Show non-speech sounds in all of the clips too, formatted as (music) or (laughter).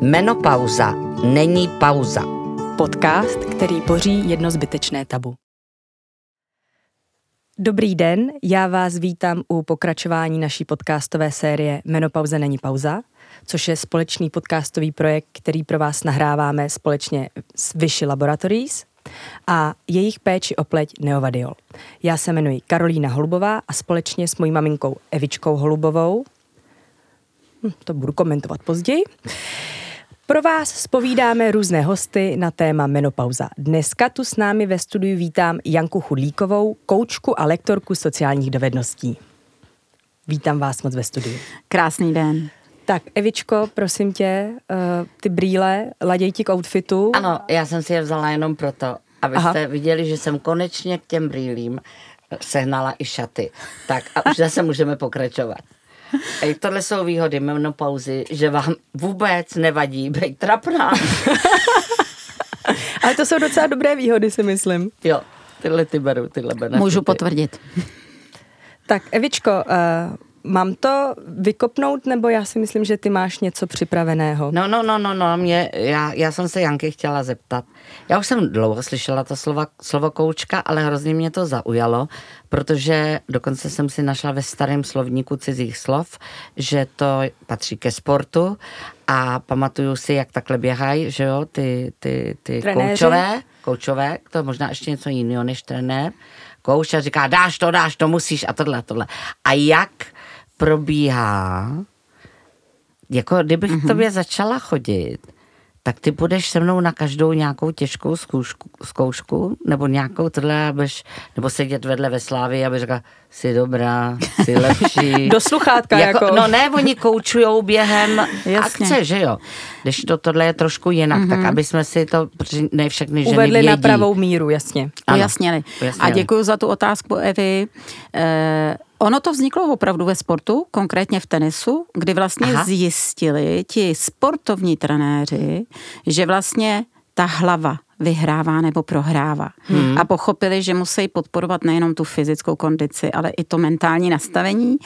Menopauza není pauza. Podcast, který boří jedno zbytečné tabu. Dobrý den, já vás vítám u pokračování naší podcastové série Menopauza není pauza, což je společný podcastový projekt, který pro vás nahráváme společně s Vyši Laboratories a jejich péči o pleť Neovadiol. Já se jmenuji Karolína Holubová a společně s mojí maminkou Evičkou Holubovou, to budu komentovat později, pro vás spovídáme různé hosty na téma menopauza. Dneska tu s námi ve studiu vítám Janku Chudlíkovou, koučku a lektorku sociálních dovedností. Vítám vás moc ve studiu. Krásný den. Tak, Evičko, prosím tě, uh, ty brýle laděj ti k outfitu. Ano, já jsem si je vzala jenom proto, abyste Aha. viděli, že jsem konečně k těm brýlím sehnala i šaty. Tak a už zase můžeme pokračovat. Ej, tohle jsou výhody menopauzy, že vám vůbec nevadí být trapná. (laughs) Ale to jsou docela dobré výhody, si myslím. Jo, tyhle ty beru, tyhle benefity. Můžu potvrdit. Tak Evičko, uh, Mám to vykopnout, nebo já si myslím, že ty máš něco připraveného? No, no, no, no, no, mě, já, já jsem se Janky chtěla zeptat. Já už jsem dlouho slyšela to slovo, slovo koučka, ale hrozně mě to zaujalo, protože dokonce jsem si našla ve starém slovníku cizích slov, že to patří ke sportu a pamatuju si, jak takhle běhají, že jo, ty, ty, ty koučové, koučové, to je možná ještě něco jiného než trenér, kouč a říká, dáš to, dáš to, musíš a tohle, tohle. A jak probíhá, jako kdybych mm-hmm. k tobě začala chodit, tak ty budeš se mnou na každou nějakou těžkou zkoušku, zkoušku nebo nějakou tohle, abys, nebo sedět vedle ve slávě, aby řekla, jsi dobrá, jsi lepší. (laughs) Do sluchátka jako, jako. No ne, oni koučujou během Jasně. akce, že jo. Když to tohle je trošku jinak, mm-hmm. tak mhm. aby jsme si to, ne všechny ženy Uvedli vědí. na pravou míru, jasně. Ujasnili. A děkuji za tu otázku, Evy. Eh, Ono to vzniklo opravdu ve sportu, konkrétně v tenisu, kdy vlastně Aha. zjistili ti sportovní trenéři, že vlastně ta hlava vyhrává nebo prohrává. Hmm. A pochopili, že musí podporovat nejenom tu fyzickou kondici, ale i to mentální nastavení.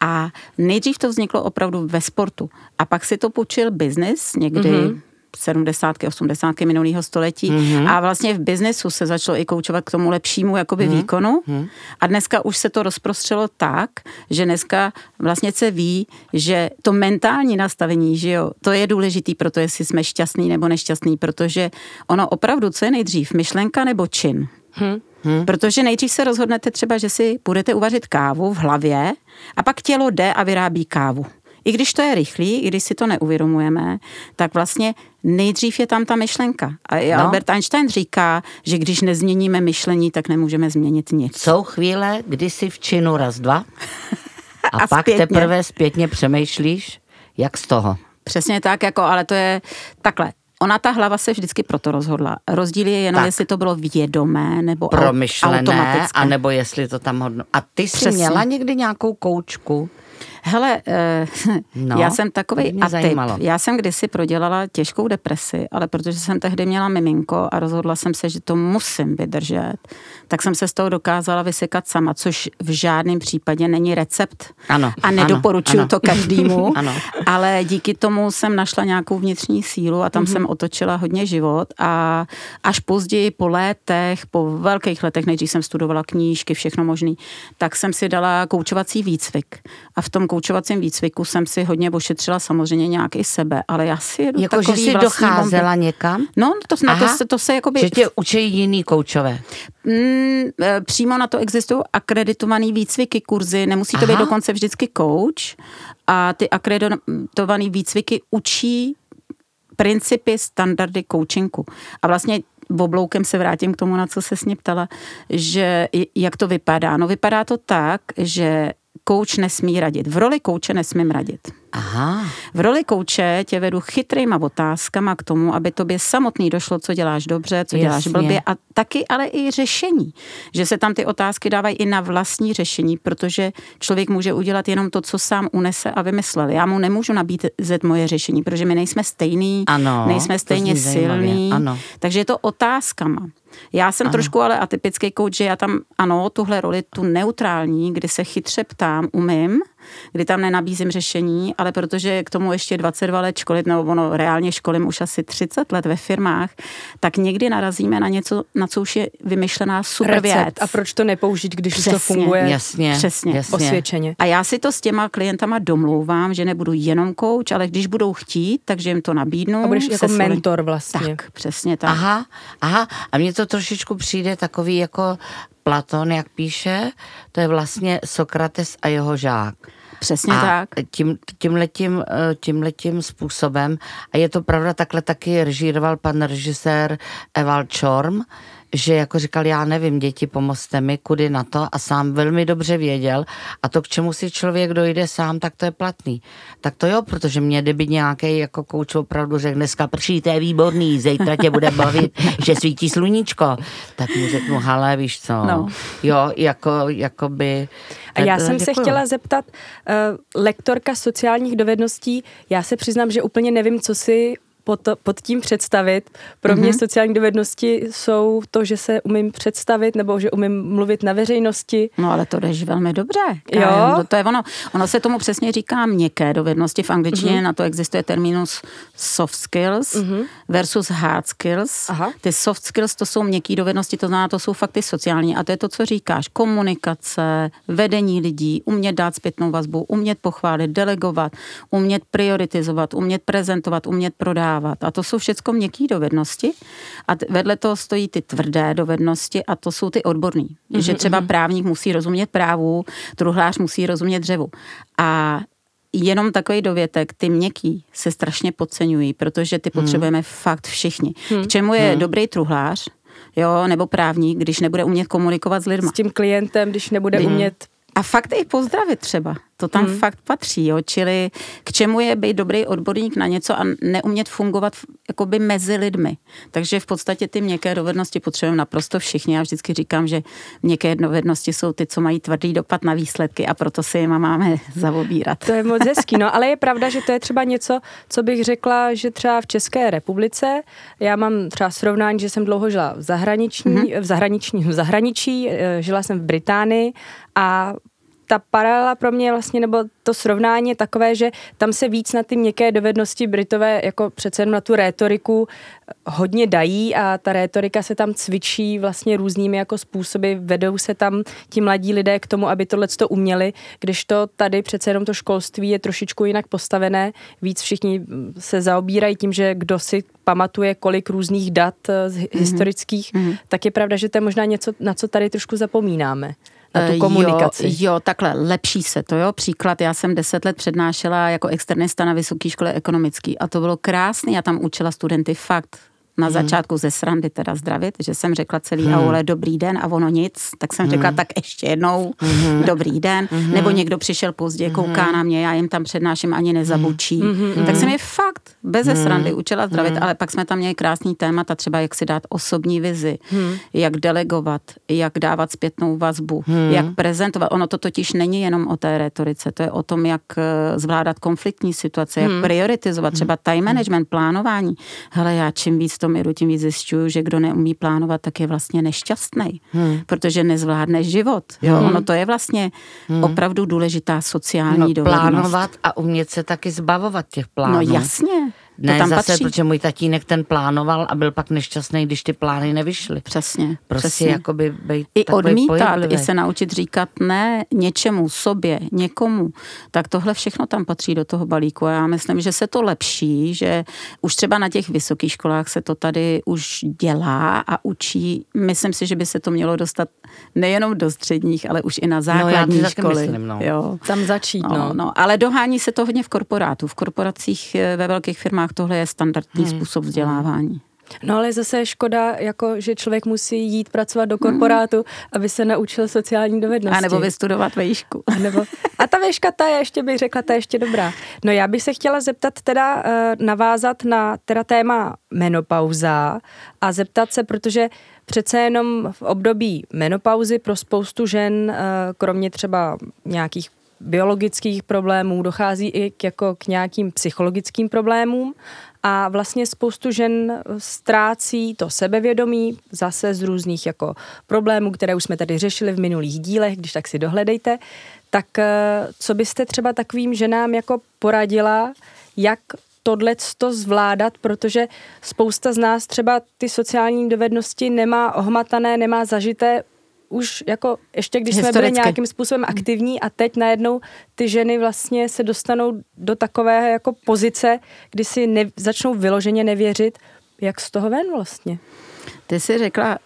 A nejdřív to vzniklo opravdu ve sportu. A pak si to půjčil biznis někdy hmm 70. 80. minulého století mm-hmm. a vlastně v biznesu se začalo i koučovat k tomu lepšímu jakoby mm-hmm. výkonu mm-hmm. a dneska už se to rozprostřelo tak, že dneska vlastně se ví, že to mentální nastavení, že jo, to je důležitý pro to, jestli jsme šťastný nebo nešťastný, protože ono opravdu, co je nejdřív, myšlenka nebo čin? Hmm. Hmm. Protože nejdřív se rozhodnete třeba, že si budete uvařit kávu v hlavě a pak tělo jde a vyrábí kávu. I když to je rychlý, i když si to neuvědomujeme, tak vlastně nejdřív je tam ta myšlenka. A no. Albert Einstein říká, že když nezměníme myšlení, tak nemůžeme změnit nic. Jsou chvíle, kdy si v činu raz, dva (laughs) a, a pak zpětně. teprve zpětně přemýšlíš, jak z toho. Přesně tak, jako, ale to je takhle. Ona ta hlava se vždycky proto rozhodla. Rozdíl je jenom, tak. jestli to bylo vědomé nebo Promyšlené, automatické. a nebo jestli to tam hodno. A ty jsi Přesně. měla někdy nějakou koučku? Hele, eh, (laughs) no, já jsem takový atyp. Já jsem kdysi prodělala těžkou depresi, ale protože jsem tehdy měla miminko a rozhodla jsem se, že to musím vydržet, tak jsem se z toho dokázala vysekat sama, což v žádném případě není recept. Ano, a nedoporučuju ano, to každému, (laughs) ano. ale díky tomu jsem našla nějakou vnitřní sílu a tam mm-hmm. jsem otočila hodně život a až později po létech, po velkých letech, nejdřív jsem studovala knížky, všechno možný, tak jsem si dala koučovací výcvik. A v tom koučovacím výcviku jsem si hodně ošetřila samozřejmě nějak i sebe, ale já si jedu jako, že jsi docházela bomby. někam? No, to, na to, se, to se jakoby... Že tě učí jiný koučové? Mm, e, přímo na to existují akreditovaný výcviky, kurzy, nemusí to Aha. být dokonce vždycky coach a ty akreditované výcviky učí principy, standardy coachingu. A vlastně obloukem se vrátím k tomu, na co se mě ptala, že jak to vypadá. No vypadá to tak, že kouč nesmí radit. V roli kouče nesmím radit. Aha. V roli kouče tě vedu chytrýma otázkama k tomu, aby tobě samotný došlo, co děláš dobře, co Jasně. děláš blbě a taky ale i řešení. Že se tam ty otázky dávají i na vlastní řešení, protože člověk může udělat jenom to, co sám unese a vymyslel. Já mu nemůžu nabízet moje řešení, protože my nejsme stejný, ano, nejsme stejně silný. Ano. Takže je to otázkama. Já jsem ano. trošku ale atypický coach, že já tam, ano, tuhle roli, tu neutrální, kdy se chytře ptám, umím, kdy tam nenabízím řešení, ale protože k tomu ještě 22 let školit, nebo ono reálně školím už asi 30 let ve firmách, tak někdy narazíme na něco, na co už je vymyšlená super Recept. věc. A proč to nepoužít, když Přesně. to funguje jasně, Přesně. jasně. osvědčeně? A já si to s těma klientama domlouvám, že nebudu jenom kouč, ale když budou chtít, takže jim to nabídnu. A budeš jako mentor vlastně. Tak, přesně tak. Aha, aha. A mně to trošičku přijde takový jako Platon, jak píše, to je vlastně Sokrates a jeho žák. Přesně a tak. Tím, tímhletím, eh, tímhletím způsobem, a je to pravda, takhle taky režíroval pan režisér Eval Čorm, že jako říkal, já nevím, děti, pomozte mi, kudy na to a sám velmi dobře věděl a to, k čemu si člověk dojde sám, tak to je platný. Tak to jo, protože mě kdyby nějaký jako kouč opravdu řekl, dneska prší, to je výborný, zítra tě bude bavit, že svítí sluníčko, tak mu řeknu, hele, víš co, no. jo, jako, jako by... A já jsem děkuju. se chtěla zeptat, uh, lektorka sociálních dovedností, já se přiznám, že úplně nevím, co si pod, pod tím představit. Pro mm-hmm. mě mhm. sociální dovednosti jsou to, že se umím představit nebo že umím mluvit na veřejnosti. No ale to jdeš velmi dobře. Jo? To, to je ono. Ono se tomu přesně říká měkké dovednosti. V angličtině mm-hmm. na to existuje terminus soft skills mm-hmm. versus hard skills. Aha. Ty soft skills to jsou měkké dovednosti, to znamená, to jsou fakt ty sociální. A to je to, co říkáš. Komunikace, vedení lidí, umět dát zpětnou vazbu, umět pochválit, delegovat, umět prioritizovat, umět prezentovat, umět prodávat vyhledávat. A to jsou všechno měkké dovednosti. A vedle toho stojí ty tvrdé dovednosti a to jsou ty odborné. Mm-hmm. Že třeba mhm. právník musí rozumět právu, truhlář musí rozumět dřevu. A jenom takový dovětek, ty měkký se strašně podceňují, protože ty hmm. potřebujeme fakt všichni. Hmm. K čemu je hmm. dobrý truhlář? jo, nebo právník, když nebude umět komunikovat s lidmi. S tím klientem, když nebude hmm. umět a fakt i pozdravit třeba. To tam hmm. fakt patří, jo. Čili k čemu je být dobrý odborník na něco a neumět fungovat jakoby mezi lidmi. Takže v podstatě ty měkké dovednosti potřebujeme naprosto všichni. Já vždycky říkám, že měkké dovednosti jsou ty, co mají tvrdý dopad na výsledky a proto si jima máme (laughs) zavobírat. To je moc hezký, no ale je pravda, že to je třeba něco, co bych řekla, že třeba v České republice, já mám třeba srovnání, že jsem dlouho žila v zahraniční, mm-hmm. v zahraniční, v zahraničí, eh, žila jsem v Británii a ta paralela pro mě vlastně, nebo to srovnání je takové, že tam se víc na ty měkké dovednosti Britové jako přece jenom na tu rétoriku hodně dají a ta rétorika se tam cvičí vlastně různými jako způsoby, vedou se tam ti mladí lidé k tomu, aby tohle to uměli, když to tady přece jenom to školství je trošičku jinak postavené, víc všichni se zaobírají tím, že kdo si pamatuje, kolik různých dat mm-hmm. historických, mm-hmm. tak je pravda, že to je možná něco, na co tady trošku zapomínáme na tu eh, komunikaci. Jo, jo, takhle, lepší se to, jo. Příklad, já jsem deset let přednášela jako externista na Vysoké škole ekonomický a to bylo krásné, já tam učila studenty fakt na hmm. začátku ze srandy teda zdravit, že jsem řekla celý hmm. aule dobrý den a ono nic, tak jsem hmm. řekla tak ještě jednou hmm. dobrý den, hmm. nebo někdo přišel pozdě, kouká hmm. na mě, já jim tam přednáším, ani nezabučí. Hmm. Tak jsem je fakt bez hmm. srandy učila zdravit, hmm. ale pak jsme tam měli krásný témata, třeba jak si dát osobní vizi, hmm. jak delegovat, jak dávat zpětnou vazbu, hmm. jak prezentovat. Ono to totiž není jenom o té retorice, to je o tom, jak eh, zvládat konfliktní situace, jak hmm. prioritizovat, třeba time management, plánování. Hele, já čím víc tom jedu, tím víc zjišťuju, že kdo neumí plánovat, tak je vlastně nešťastný, hmm. protože nezvládne život. Jo? Ono to je vlastně hmm. opravdu důležitá sociální no, dovednost. Plánovat a umět se taky zbavovat těch plánů. No jasně. Ne, to tam zase, patří. protože můj tatínek ten plánoval a byl pak nešťastný, když ty plány nevyšly. Přesně. Prostě přesně. jakoby být I odmítat, pohyblivý. i se naučit říkat ne něčemu, sobě, někomu, tak tohle všechno tam patří do toho balíku. A já myslím, že se to lepší, že už třeba na těch vysokých školách se to tady už dělá a učí. Myslím si, že by se to mělo dostat nejenom do středních, ale už i na základní no, školy. Myslím, no. jo. Tam začít, no, no. no. Ale dohání se to hodně v korporátu. V korporacích eh, ve velkých firmách firmách tohle je standardní hmm. způsob vzdělávání. No ale zase škoda, jako, že člověk musí jít pracovat do korporátu, mm. aby se naučil sociální dovednosti. A nebo vystudovat vejšku. A, nebo, a ta výška, ta je ještě, bych řekla, ta je ještě dobrá. No já bych se chtěla zeptat teda, uh, navázat na teda téma menopauza a zeptat se, protože přece jenom v období menopauzy pro spoustu žen, uh, kromě třeba nějakých biologických problémů, dochází i k, jako k nějakým psychologickým problémům a vlastně spoustu žen ztrácí to sebevědomí zase z různých jako problémů, které už jsme tady řešili v minulých dílech, když tak si dohledejte. tak eh, co byste třeba takovým ženám jako poradila, jak tohle to zvládat, protože spousta z nás třeba ty sociální dovednosti nemá ohmatané, nemá zažité už jako ještě když jsme byli nějakým způsobem aktivní a teď najednou ty ženy vlastně se dostanou do takové jako pozice, kdy si ne, začnou vyloženě nevěřit, jak z toho ven vlastně. Ty jsi řekla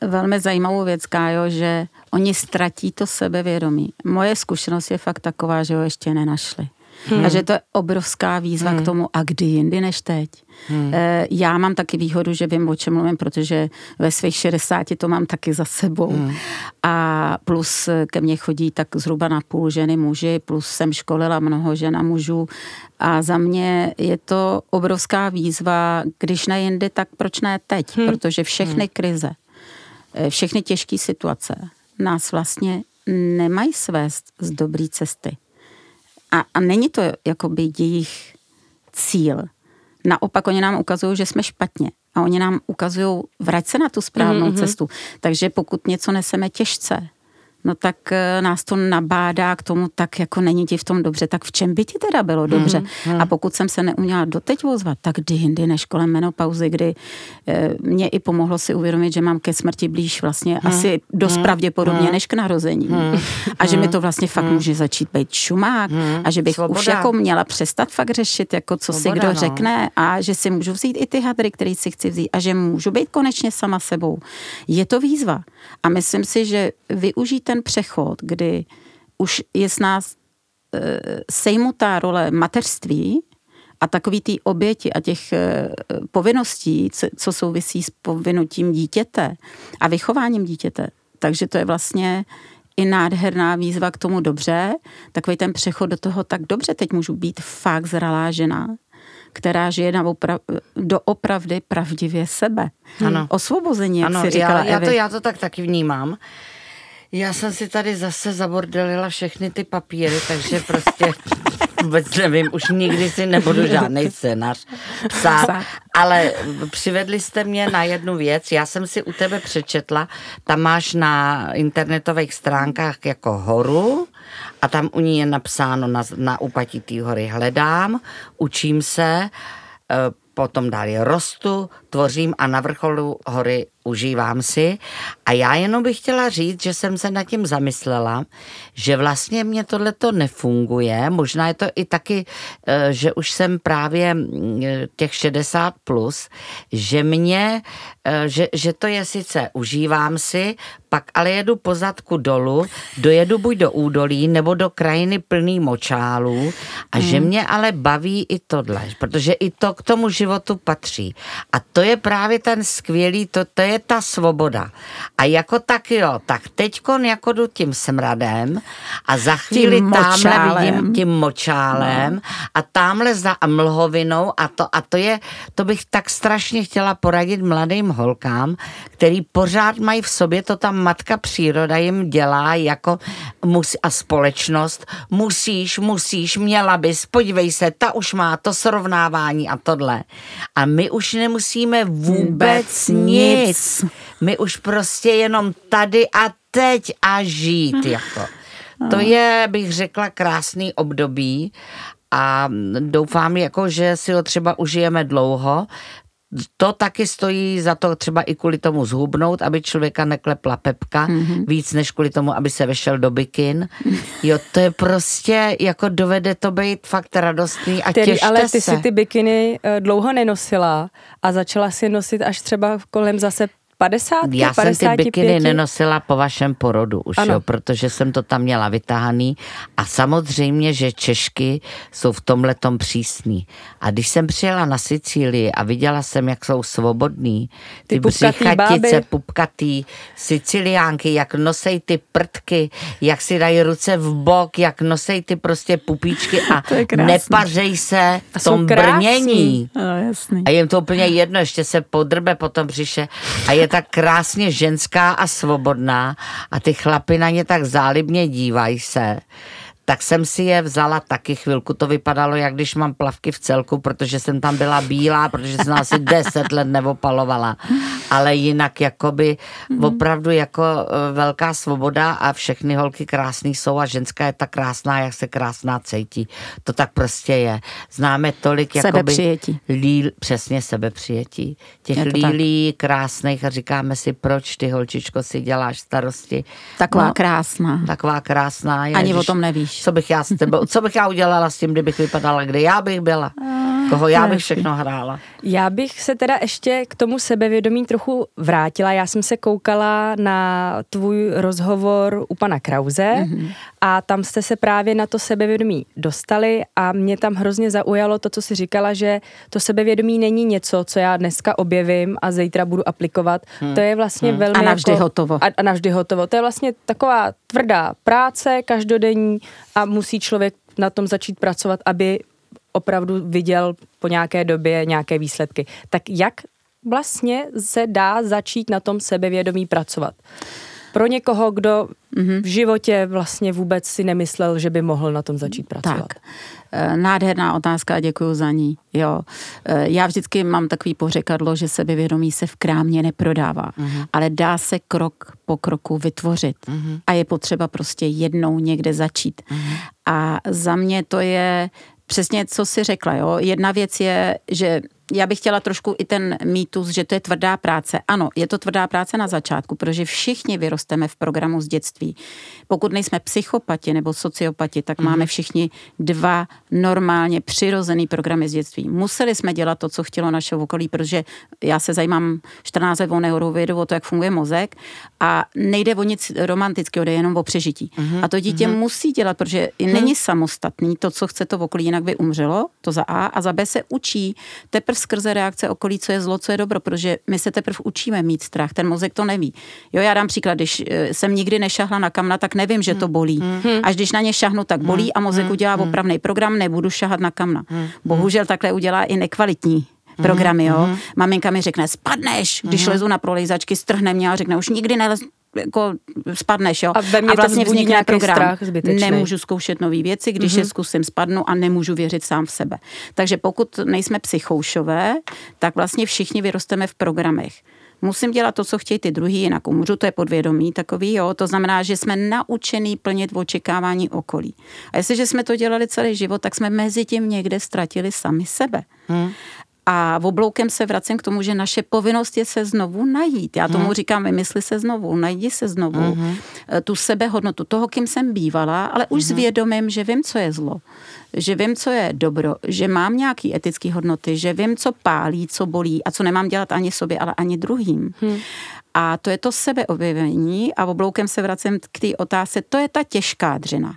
velmi zajímavou věc, Kájo, že oni ztratí to sebevědomí. Moje zkušenost je fakt taková, že ho ještě nenašli. Hmm. A že to je obrovská výzva hmm. k tomu, a kdy jindy než teď. Hmm. E, já mám taky výhodu, že vím, o čem mluvím, protože ve svých 60 to mám taky za sebou. Hmm. A plus ke mně chodí tak zhruba na půl ženy muži, plus jsem školila mnoho žen a mužů. A za mě je to obrovská výzva, když ne jindy, tak proč ne teď? Hmm. Protože všechny hmm. krize, e, všechny těžké situace nás vlastně nemají svést z dobré cesty. A, a není to jakoby jejich cíl. Naopak oni nám ukazují, že jsme špatně. A oni nám ukazují, vrať se na tu správnou mm-hmm. cestu. Takže pokud něco neseme těžce, no tak eh, nás to nabádá k tomu, tak jako není ti v tom dobře, tak v čem by ti teda bylo dobře? Mm, A pokud jsem se neuměla doteď ozvat, tak kdy jindy než kolem menopauzy, kdy e, mě i pomohlo si uvědomit, že mám ke smrti blíž vlastně mm, asi dost mm, pravděpodobně mm, než k narození. Mm, a že mi to vlastně fakt mm, může začít být šumák mm, a že bych svoboda. už jako měla přestat fakt řešit, jako co svoboda, si kdo no. řekne a že si můžu vzít i ty hadry, které si chci vzít a že můžu být konečně sama sebou. Je to výzva. A myslím si, že využít ten přechod, kdy už je s nás e, sejmutá role mateřství a takový ty oběti a těch e, povinností, co, co souvisí s povinutím dítěte a vychováním dítěte. Takže to je vlastně i nádherná výzva k tomu dobře, takový ten přechod do toho, tak dobře, teď můžu být fakt zralá žena, která žije na opra- opravdy pravdivě sebe. Ano. Osvobození, jak ano, si říkala já, já, to, já to tak taky vnímám. Já jsem si tady zase zabordelila všechny ty papíry, takže prostě vůbec nevím, už nikdy si nebudu žádný scénář psát, ale přivedli jste mě na jednu věc, já jsem si u tebe přečetla, tam máš na internetových stránkách jako horu a tam u ní je napsáno na, na upatí té hory hledám, učím se, eh, potom dále rostu, tvořím a na vrcholu hory užívám si. A já jenom bych chtěla říct, že jsem se nad tím zamyslela, že vlastně mě tohle to nefunguje. Možná je to i taky, eh, že už jsem právě mm, těch 60 plus, že mě, eh, že, že to je sice užívám si, pak ale jedu po zadku dolů, dojedu buď do údolí nebo do krajiny plný močálů a hmm. že mě ale baví i tohle, protože i to k tomu životu patří. A to je právě ten skvělý, to, to je ta svoboda. A jako tak jo, tak teďkon jako jdu tím smradem a za chvíli tím tamhle vidím tím močálem no. a tamhle za mlhovinou a to, a to je, to bych tak strašně chtěla poradit mladým holkám, který pořád mají v sobě, to ta matka příroda jim dělá jako mus, a společnost, musíš, musíš, měla bys, podívej se, ta už má to srovnávání a tohle. A my už nemusíme vůbec nic. nic. My už prostě jenom tady a teď a žít jako. To je, bych řekla, krásný období a doufám, jako, že si ho třeba užijeme dlouho, to taky stojí za to třeba i kvůli tomu zhubnout, aby člověka neklepla pepka, mm-hmm. víc než kvůli tomu, aby se vešel do bikin. Jo, to je prostě, jako dovede to být fakt radostný a Který, Ale ty se. si ty bikiny eh, dlouho nenosila a začala si nosit až třeba kolem zase 50, Já 55. jsem ty bikiny nenosila po vašem porodu už, jo, protože jsem to tam měla vytahaný. A samozřejmě, že Češky jsou v tomhle tom přísný. A když jsem přijela na Sicílii a viděla jsem, jak jsou svobodní, ty, ty břichatice, pupkatý, siciliánky, jak nosej ty prtky, jak si dají ruce v bok, jak nosej ty prostě pupíčky (laughs) a nepařej se v tom brnění. No, a jim to úplně jedno, ještě se podrbe potom přiše a je tak krásně ženská a svobodná a ty chlapy na ně tak zálibně dívají se tak jsem si je vzala taky chvilku. To vypadalo, jak když mám plavky v celku, protože jsem tam byla bílá, protože jsem asi (laughs) deset let neopalovala. Ale jinak jakoby mm-hmm. opravdu jako e, velká svoboda a všechny holky krásný jsou a ženská je tak krásná, jak se krásná cítí. To tak prostě je. Známe tolik jakoby... Lí, přesně sebepřijetí. Těch lílí tak. krásných a říkáme si, proč ty holčičko si děláš starosti. Taková no, krásná. Taková krásná. Ani o tom nevíš. Co bych já s tebou, co bych já udělala s tím, kdybych vypadala, kde já bych byla. Koho já bych všechno hrála. Já bych se teda ještě k tomu sebevědomí trochu vrátila. Já jsem se koukala na tvůj rozhovor u pana Krause mm-hmm. a tam jste se právě na to sebevědomí dostali a mě tam hrozně zaujalo to, co jsi říkala, že to sebevědomí není něco, co já dneska objevím a zítra budu aplikovat. Hmm. To je vlastně hmm. velmi... A navždy jako, hotovo. A, a navždy hotovo. To je vlastně taková tvrdá práce každodenní a musí člověk na tom začít pracovat, aby opravdu viděl po nějaké době nějaké výsledky. Tak jak vlastně se dá začít na tom sebevědomí pracovat? Pro někoho, kdo mm-hmm. v životě vlastně vůbec si nemyslel, že by mohl na tom začít pracovat. Tak. Eh, nádherná otázka a děkuji za ní. Jo. Eh, já vždycky mám takový pořekadlo, že sebevědomí se v krámě neprodává, mm-hmm. ale dá se krok po kroku vytvořit mm-hmm. a je potřeba prostě jednou někde začít. Mm-hmm. A za mě to je přesně, co si řekla. Jo? Jedna věc je, že já bych chtěla trošku i ten mýtus, že to je tvrdá práce. Ano, je to tvrdá práce na začátku, protože všichni vyrosteme v programu z dětství. Pokud nejsme psychopati nebo sociopati, tak mm-hmm. máme všichni dva normálně přirozený programy z dětství. Museli jsme dělat to, co chtělo naše okolí, protože já se zajímám 14 let o neurovědu, o to, jak funguje mozek a nejde o nic romantického, jde jenom o přežití. Mm-hmm. A to dítě mm-hmm. musí dělat, protože mm-hmm. není samostatný to, co chce to okolí, jinak by umřelo, to za A, a za B se učí teprve skrze reakce okolí, co je zlo, co je dobro, protože my se teprve učíme mít strach, ten mozek to neví. Jo, já dám příklad, když eh, jsem nikdy nešahla na kamna, tak nevím, že to bolí. Hmm. Až když na ně šahnu, tak bolí a mozek hmm. udělá opravný program, nebudu šahat na kamna. Bohužel takhle udělá i nekvalitní programy, jo. Maminka mi řekne, spadneš, když lezu na prolejzačky, strhne mě a řekne, už nikdy nelez, jako spadneš, jo. A, ve a vlastně vznikne program. Strach nemůžu zkoušet nové věci, když mm-hmm. je zkusím spadnu a nemůžu věřit sám v sebe. Takže pokud nejsme psychoušové, tak vlastně všichni vyrosteme v programech musím dělat to, co chtějí ty druhý, jinak umřu, to je podvědomí takový, jo. To znamená, že jsme naučený plnit v očekávání okolí. A jestliže jsme to dělali celý život, tak jsme mezi tím někde ztratili sami sebe. Hmm. A v obloukem se vracím k tomu, že naše povinnost je se znovu najít. Já tomu hmm. říkám, vymysli se znovu, najdi se znovu hmm. tu sebehodnotu toho, kým jsem bývala, ale už hmm. s vědomím, že vím, co je zlo, že vím, co je dobro, že mám nějaký etické hodnoty, že vím, co pálí, co bolí a co nemám dělat ani sobě, ale ani druhým. Hmm. A to je to sebeobjevení a v obloukem se vracím k té otázce, to je ta těžká dřina.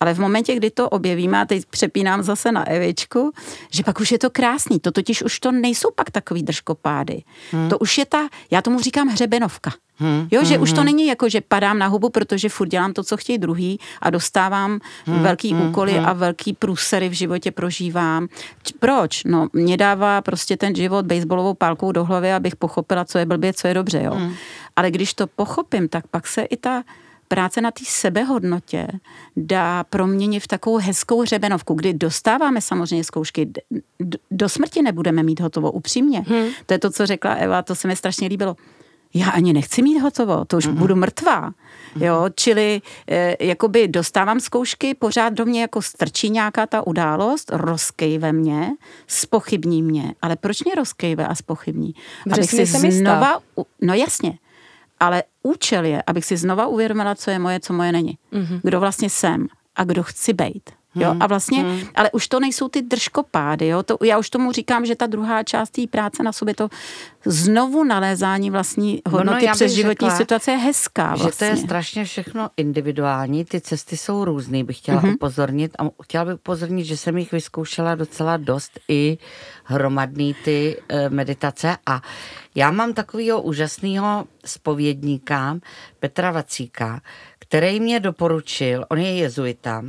Ale v momentě, kdy to objevíme, a teď přepínám zase na Evičku, že pak už je to krásný. To totiž už to nejsou pak takový držkopády. Hmm. To už je ta, já tomu říkám hřebenovka. Hmm, jo, že hmm, už to hmm. není jako, že padám na hubu, protože furt dělám to, co chtějí druhý a dostávám hmm, velký hmm, úkoly hmm. a velký průsery v životě prožívám. Proč? No, mě dává prostě ten život baseballovou pálkou do hlavy, abych pochopila, co je blbě, co je dobře, jo. Hmm. Ale když to pochopím, tak pak se i ta práce na té sebehodnotě dá proměnit v takovou hezkou hřebenovku, kdy dostáváme samozřejmě zkoušky. Do smrti nebudeme mít hotovo, upřímně. Hmm. To je to, co řekla Eva, to se mi strašně líbilo já ani nechci mít hotovo, to už mm-hmm. budu mrtvá. Jo, čili e, jakoby dostávám zkoušky, pořád do mě jako strčí nějaká ta událost, rozkejve mě, spochybní mě. Ale proč mě rozkejve a spochybní? Abych si znova, no jasně, ale účel je, abych si znova uvědomila, co je moje, co moje není. Mm-hmm. Kdo vlastně jsem a kdo chci být. Jo, hmm, a vlastně, hmm. ale už to nejsou ty držkopády, jo, to, já už tomu říkám, že ta druhá část té práce na sobě, to znovu nalézání vlastní hodnoty no, no, přes životní řekla, situace je hezká vlastně. Že to je vlastně. strašně všechno individuální, ty cesty jsou různé, bych chtěla hmm. upozornit a chtěla bych upozornit, že jsem jich vyzkoušela docela dost i hromadný ty e, meditace a já mám takového úžasného spovědníka Petra Vacíka, který mě doporučil, on je jezuita,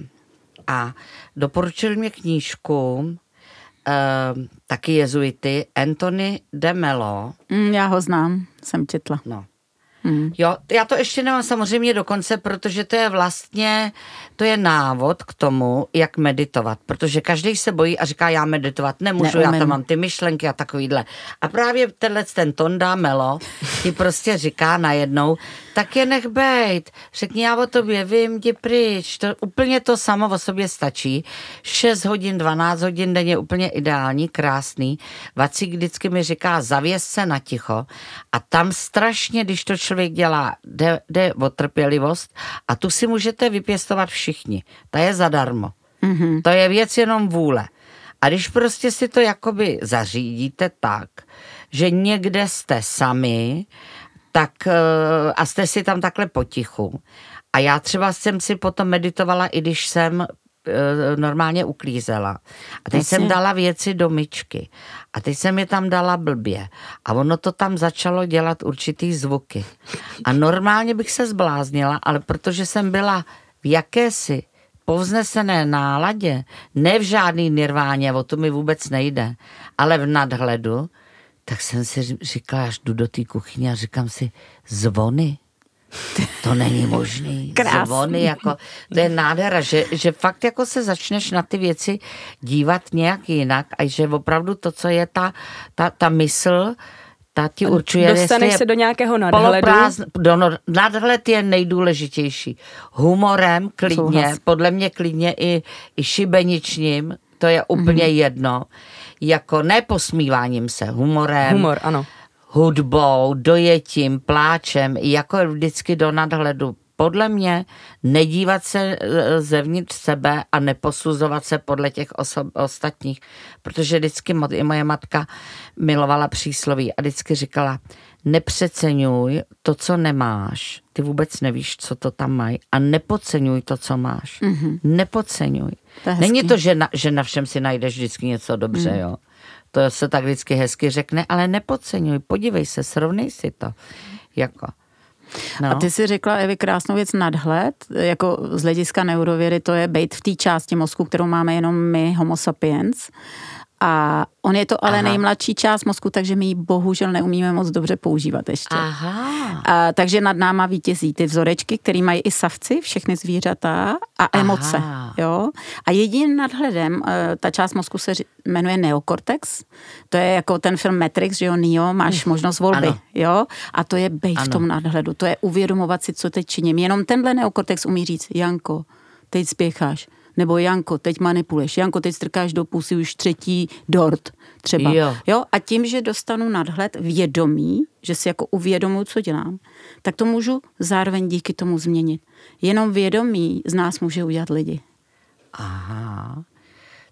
a doporučil mě knížku uh, taky jezuity Anthony de Mello. Mm, já ho znám, jsem četla. No. Hmm. Jo, já to ještě nemám samozřejmě dokonce, protože to je vlastně, to je návod k tomu, jak meditovat, protože každý se bojí a říká, já meditovat nemůžu, Neumím. já tam mám ty myšlenky a takovýhle. A právě tenhle ten Tonda Melo ti prostě říká najednou, tak je nech bejt, řekni já o tobě, vím, jdi pryč, to, úplně to samo o sobě stačí. 6 hodin, 12 hodin denně úplně ideální, krásný. Vacík vždycky mi říká, zavěs se na ticho a tam strašně, když to člověk dělá, jde, jde o trpělivost a tu si můžete vypěstovat všichni. Ta je zadarmo. Mm-hmm. To je věc jenom vůle. A když prostě si to jakoby zařídíte tak, že někde jste sami, tak eh, a jste si tam takhle potichu. A já třeba jsem si potom meditovala, i když jsem normálně uklízela. A teď Jasně. jsem dala věci do myčky. A teď jsem je tam dala blbě. A ono to tam začalo dělat určitý zvuky. A normálně bych se zbláznila, ale protože jsem byla v jakési povznesené náladě, ne v žádný nirváně, o to mi vůbec nejde, ale v nadhledu, tak jsem si říkala, až jdu do té kuchyně a říkám si, zvony, to není možný. (laughs) Krásný. Zvony, jako, to je nádhera, že, že fakt jako se začneš na ty věci dívat nějak jinak a že opravdu to, co je ta, ta, ta mysl, ta ti určuje, Dostaneš se do nějakého nadhledu. do, no, nadhled je nejdůležitější. Humorem klidně, Souhlas. podle mě klidně i, i šibeničním, to je úplně mm-hmm. jedno jako neposmíváním se, humorem. Humor, ano. Hudbou, dojetím, pláčem, jako vždycky do nadhledu. Podle mě nedívat se e, zevnitř sebe a neposuzovat se podle těch osob, ostatních, protože vždycky i moje matka milovala přísloví a vždycky říkala, nepřeceňuj to, co nemáš. Ty vůbec nevíš, co to tam mají. A nepodceňuj to, co máš. Mm-hmm. Nepodceňuj. To Není to, že na, že na všem si najdeš vždycky něco dobře, mm. jo. To se tak vždycky hezky řekne, ale nepodceňuj. Podívej se, srovnej si to. Jako. No. A ty si řekla, Evi, krásnou věc nadhled, jako z hlediska neurověry, to je být v té části mozku, kterou máme jenom my, homo sapiens. A on je to ale Aha. nejmladší část mozku, takže my ji bohužel neumíme moc dobře používat ještě. Aha. A, takže nad náma vítězí ty vzorečky, které mají i savci, všechny zvířata a emoce. Aha. Jo? A jediným nadhledem, eh, ta část mozku se jmenuje neokortex. To je jako ten film Matrix, že jo, Neo, máš hm. možnost volby. Ano. Jo? A to je bejt v tom nadhledu. To je uvědomovat si, co teď činím. Jenom tenhle neokortex umí říct, Janko, teď spěcháš nebo Janko, teď manipuluješ, Janko, teď strkáš do pusy už třetí dort třeba. Jo. jo. A tím, že dostanu nadhled vědomí, že si jako uvědomuji, co dělám, tak to můžu zároveň díky tomu změnit. Jenom vědomí z nás může udělat lidi. Aha,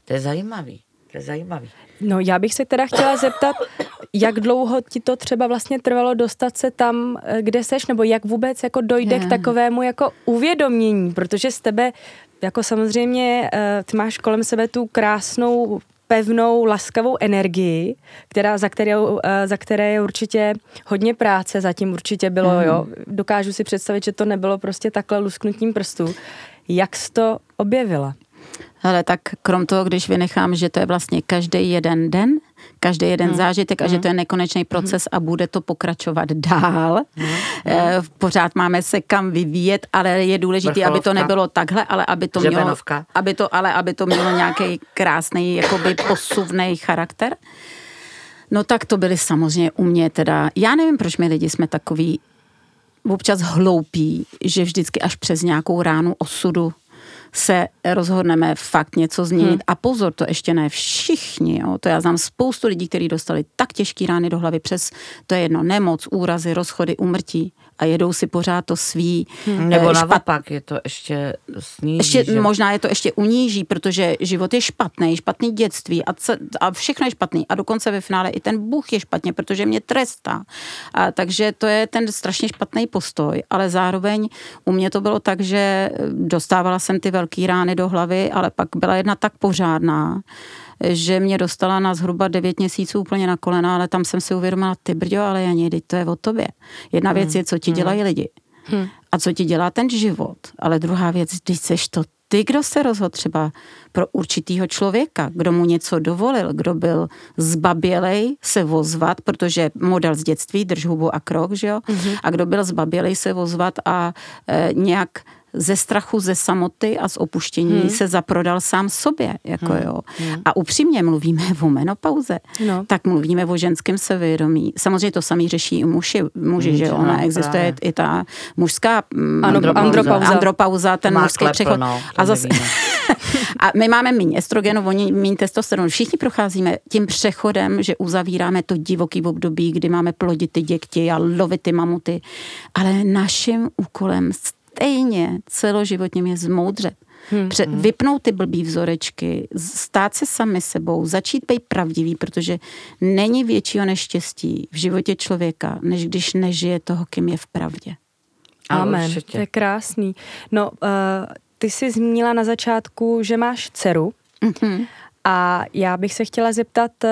to je zajímavý. To je zajímavý. No já bych se teda chtěla zeptat, jak dlouho ti to třeba vlastně trvalo dostat se tam, eh, kde seš, nebo jak vůbec jako dojde je. k takovému jako uvědomění, protože z tebe jako samozřejmě eh, ty máš kolem sebe tu krásnou pevnou, laskavou energii, která, za, kterou, eh, za které je určitě hodně práce, zatím určitě bylo, mm. jo. Dokážu si představit, že to nebylo prostě takhle lusknutím prstů. Jak jsi to objevila? Ale tak krom toho, když vynechám, že to je vlastně každý jeden den, každý jeden hmm. zážitek a že hmm. to je nekonečný hmm. proces a bude to pokračovat dál. Hmm. E, pořád máme se kam vyvíjet, ale je důležité, aby to nebylo takhle, ale aby to mělo, aby to, ale aby to mělo nějaký krásný, jakoby posuvný charakter. No tak to byly samozřejmě u mě teda, já nevím, proč my lidi jsme takový občas hloupí, že vždycky až přes nějakou ránu osudu se rozhodneme fakt něco změnit. Hmm. A pozor, to ještě ne všichni. Jo. To já znám spoustu lidí, kteří dostali tak těžký rány do hlavy přes, to je jedno, nemoc, úrazy, rozchody, umrtí a jedou si pořád to svý. Hmm. Nebo špat... naopak je to ještě sníží. Ještě, že? Možná je to ještě uníží, protože život je špatný, špatný dětství a, c- a všechno je špatný. A dokonce ve finále i ten Bůh je špatně, protože mě trestá. A, takže to je ten strašně špatný postoj. Ale zároveň u mě to bylo tak, že dostávala jsem ty velké rány do hlavy, ale pak byla jedna tak pořádná, že mě dostala na zhruba 9 měsíců úplně na kolena, ale tam jsem si uvědomila, ty brďo, ale Janí, to je o tobě. Jedna hmm. věc je, co ti hmm. dělají lidi. Hmm. a co ti dělá ten život. Ale druhá věc, když seš to ty, kdo se rozhodl třeba pro určitýho člověka, kdo mu něco dovolil, kdo byl zbabělej se vozvat, protože model z dětství, drž hubu a krok, že jo? Mm-hmm. A kdo byl zbabělej se vozvat a e, nějak ze strachu, ze samoty a z opuštění hmm. se zaprodal sám sobě. Jako hmm. jo. Hmm. A upřímně mluvíme o menopauze, no. tak mluvíme o ženském sevědomí. Samozřejmě to samý řeší i muži, muži hmm, že jo, ona existuje právě. i ta mužská mm, andropauza, andropauza, andropauza ten Má mužský přechod. No, a zase (laughs) a my máme méně estrogenu, oni méně testosteronu. Všichni procházíme tím přechodem, že uzavíráme to divoký období, kdy máme plodit ty děti a lovit ty mamuty. Ale naším úkolem stejně celoživotně je zmoudřet. Hmm. Pře- hmm. vypnout ty blbý vzorečky, stát se sami sebou, začít být pravdivý, protože není většího neštěstí v životě člověka, než když nežije toho, kým je v pravdě. Amen, Určitě. to je krásný. No, uh, ty jsi zmínila na začátku, že máš dceru. Mm-hmm. A já bych se chtěla zeptat, uh,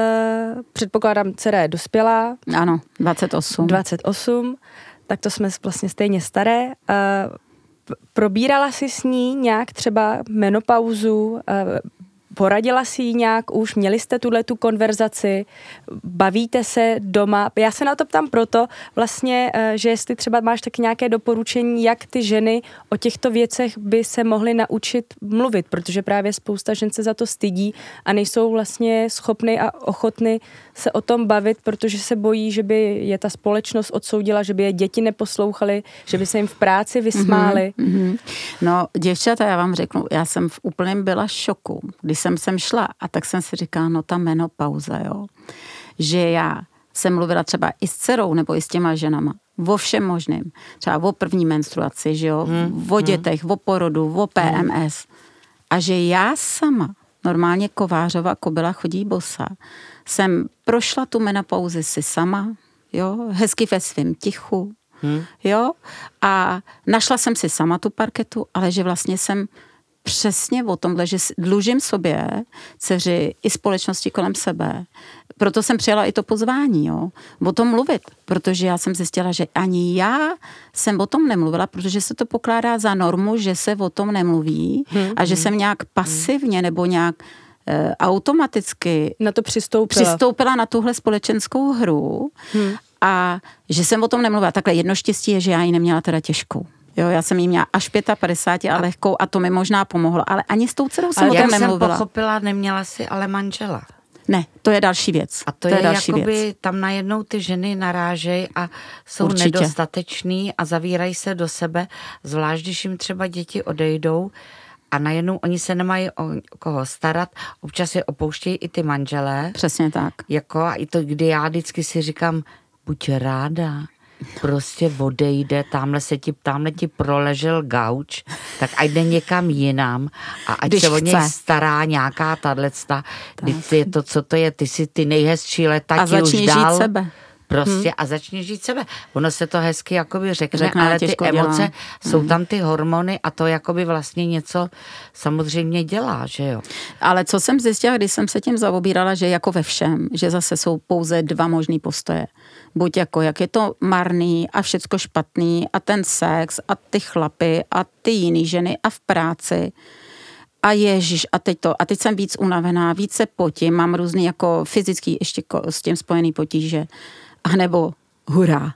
předpokládám, dcera je dospělá. Ano, 28. 28, tak to jsme vlastně stejně staré. Uh, probírala jsi s ní nějak třeba menopauzu, eh, Poradila si ji nějak už? Měli jste tuhle tu konverzaci? Bavíte se doma? Já se na to ptám proto vlastně, eh, že jestli třeba máš tak nějaké doporučení, jak ty ženy o těchto věcech by se mohly naučit mluvit, protože právě spousta žen se za to stydí a nejsou vlastně schopny a ochotny se o tom bavit, protože se bojí, že by je ta společnost odsoudila, že by je děti neposlouchaly, že by se jim v práci vysmály. Mm-hmm. No, děvčata, já vám řeknu, já jsem v úplném byla šoku, když jsem sem šla a tak jsem si říkala, no ta menopauza, jo, že já jsem mluvila třeba i s dcerou nebo i s těma ženama, o všem možným. Třeba o první menstruaci, že jo, hmm. o hmm. dětech, hmm. o porodu, o PMS. A že já sama, normálně kovářova kobila chodí bosa, jsem prošla tu menopauzi si sama, jo, hezky ve svém tichu, hmm. jo, a našla jsem si sama tu parketu, ale že vlastně jsem přesně o tomhle, že dlužím sobě, dceři i společnosti kolem sebe. Proto jsem přijala i to pozvání, jo, o tom mluvit, protože já jsem zjistila, že ani já jsem o tom nemluvila, protože se to pokládá za normu, že se o tom nemluví hmm, a že hmm. jsem nějak pasivně nebo nějak e, automaticky na to přistoupila. přistoupila na tuhle společenskou hru hmm. a že jsem o tom nemluvila. Takhle jedno štěstí je, že já ji neměla teda těžkou. Jo, já jsem jí měla až 55 a lehkou a to mi možná pomohlo, ale ani s tou dcerou jsem ale o tom nemluvila. jsem pochopila, neměla si ale manžela. Ne, to je další věc. A to, to je, je další jakoby, věc. tam najednou ty ženy narážejí a jsou Určitě. nedostateční a zavírají se do sebe, zvlášť když jim třeba děti odejdou a najednou oni se nemají o koho starat, občas je opouštějí i ty manželé. Přesně tak. Jako a i to, kdy já vždycky si říkám, buď ráda, prostě odejde, tamhle se ti, tamhle ti proležel gauč, tak ať jde někam jinam a ať Když se o něj stará nějaká tato, je to, co to je, ty si ty nejhezčí leta a ti už dal. sebe. Prostě hmm. a začni žít sebe. Ono se to hezky jakoby řekne, řekne ale ty emoce, dělá. jsou hmm. tam ty hormony a to jakoby vlastně něco samozřejmě dělá, že jo. Ale co jsem zjistila, když jsem se tím zaobírala, že jako ve všem, že zase jsou pouze dva možný postoje buď jako jak je to marný a všecko špatný a ten sex a ty chlapy a ty jiný ženy a v práci a ježiš, a teď to, a teď jsem víc unavená, více potím, mám různý jako fyzický ještě s tím spojený potíže, a nebo hurá,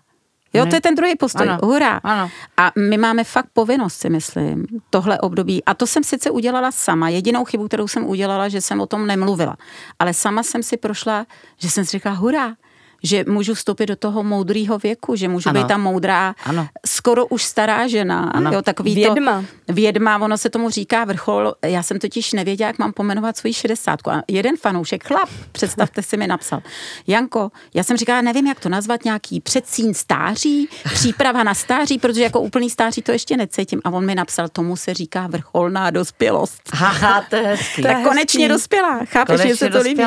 Jo, to je ten druhý postoj. Ano. Hurá. Ano. A my máme fakt povinnost, si myslím, tohle období. A to jsem sice udělala sama. Jedinou chybu, kterou jsem udělala, že jsem o tom nemluvila. Ale sama jsem si prošla, že jsem si říkala, hurá, že můžu vstoupit do toho moudrého věku, že můžu ano. být ta moudrá, ano. skoro už stará žena. Ano. Jo, takový vědma. To, vědma, ono se tomu říká vrchol. Já jsem totiž nevěděla, jak mám pomenovat svoji šedesátku. A jeden fanoušek, chlap, představte si mi, napsal. Janko, já jsem říkala, nevím, jak to nazvat, nějaký předsín stáří, příprava na stáří, protože jako úplný stáří to ještě necítím. A on mi napsal, tomu se říká vrcholná dospělost. Haha, to je hezký. Tak konečně dospělá, chápeš, že se to líbí.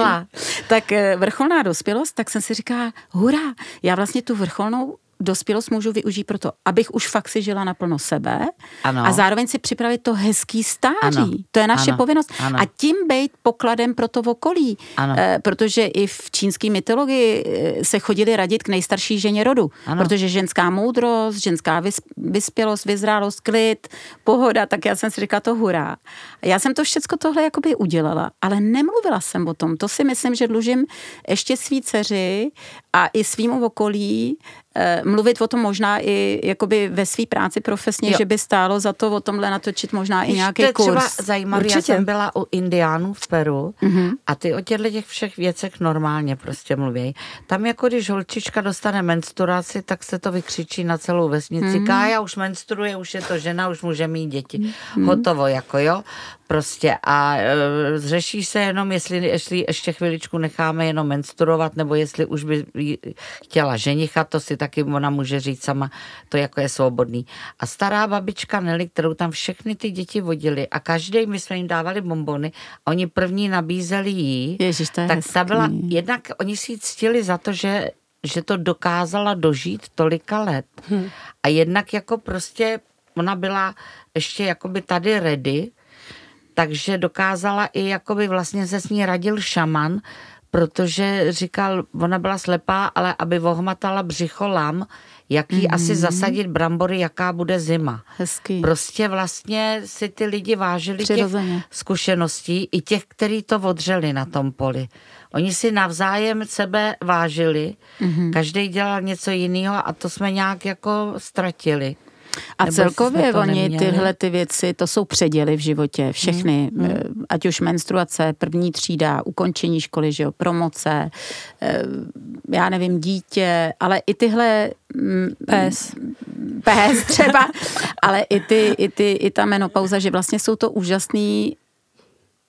Tak eh, vrcholná dospělost, tak jsem si říkala, hurá, já vlastně tu vrcholnou dospělost můžu využít pro to, abych už fakt si žila naplno sebe ano. a zároveň si připravit to hezký stáří. Ano. To je naše ano. povinnost. Ano. A tím být pokladem pro to okolí. Ano. E, protože i v čínské mytologii eh, se chodili radit k nejstarší ženě rodu. Ano. Protože ženská moudrost, ženská vyspělost, vyzrálost, klid, pohoda, tak já jsem si říkala to hurá. Já jsem to všechno tohle jakoby udělala, ale nemluvila jsem o tom. To si myslím, že dlužím ještě svý dceři a i svýmu okolí mluvit o tom možná i jakoby ve své práci profesně, jo. že by stálo za to o tomhle natočit možná i nějaký kurz. Třeba zajímavé, já jsem byla u Indiánů v Peru mm-hmm. a ty o těchto těch všech věcech normálně prostě mluví. Tam jako když holčička dostane menstruaci, tak se to vykřičí na celou vesnici. Mm-hmm. Kája už menstruuje, už je to žena, už může mít děti. Mm-hmm. Hotovo jako jo. Prostě a e, řeší se jenom, jestli, jestli ještě chviličku necháme jenom menstruovat, nebo jestli už by chtěla ženicha, to si taky ona může říct sama, to jako je svobodný. A stará babička Nelly, kterou tam všechny ty děti vodili a každý my jsme jim dávali bombony, a oni první nabízeli jí, Ježiš, to je tak hezký. ta byla, jednak oni si ctili za to, že že to dokázala dožít tolika let. Hmm. A jednak jako prostě ona byla ještě jakoby tady ready, takže dokázala i jakoby vlastně se s ní radil šaman, protože říkal, ona byla slepá, ale aby vohmatala břicho lam, jaký mm-hmm. asi zasadit brambory, jaká bude zima. Hezký. Prostě vlastně si ty lidi vážili Přirozeně. těch zkušeností, i těch, kteří to odřeli na tom poli. Oni si navzájem sebe vážili, mm-hmm. každý dělal něco jiného a to jsme nějak jako ztratili. A Nebo celkově oni neměli? tyhle ty věci, to jsou předěly v životě, všechny, hmm. hmm. ať už menstruace, první třída, ukončení školy, že jo, promoce, eh, já nevím, dítě, ale i tyhle... Mm, pes. Pes třeba, (laughs) ale i, ty, i, ty, i ta menopauza, že vlastně jsou to úžasný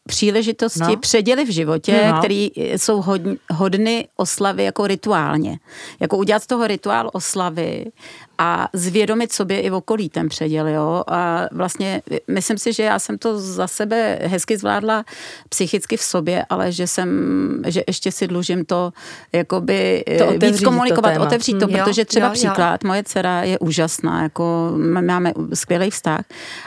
příležitosti, no. předěly v životě, no. které jsou hodn, hodny oslavy jako rituálně. Jako udělat z toho rituál oslavy a zvědomit sobě i v okolí ten předěl, jo. A vlastně myslím si, že já jsem to za sebe hezky zvládla psychicky v sobě, ale že jsem, že ještě si dlužím to jakoby to otevřít víc komunikovat, to otevřít to, mm, protože třeba jo, příklad, jo. moje dcera je úžasná, jako máme skvělý vztah,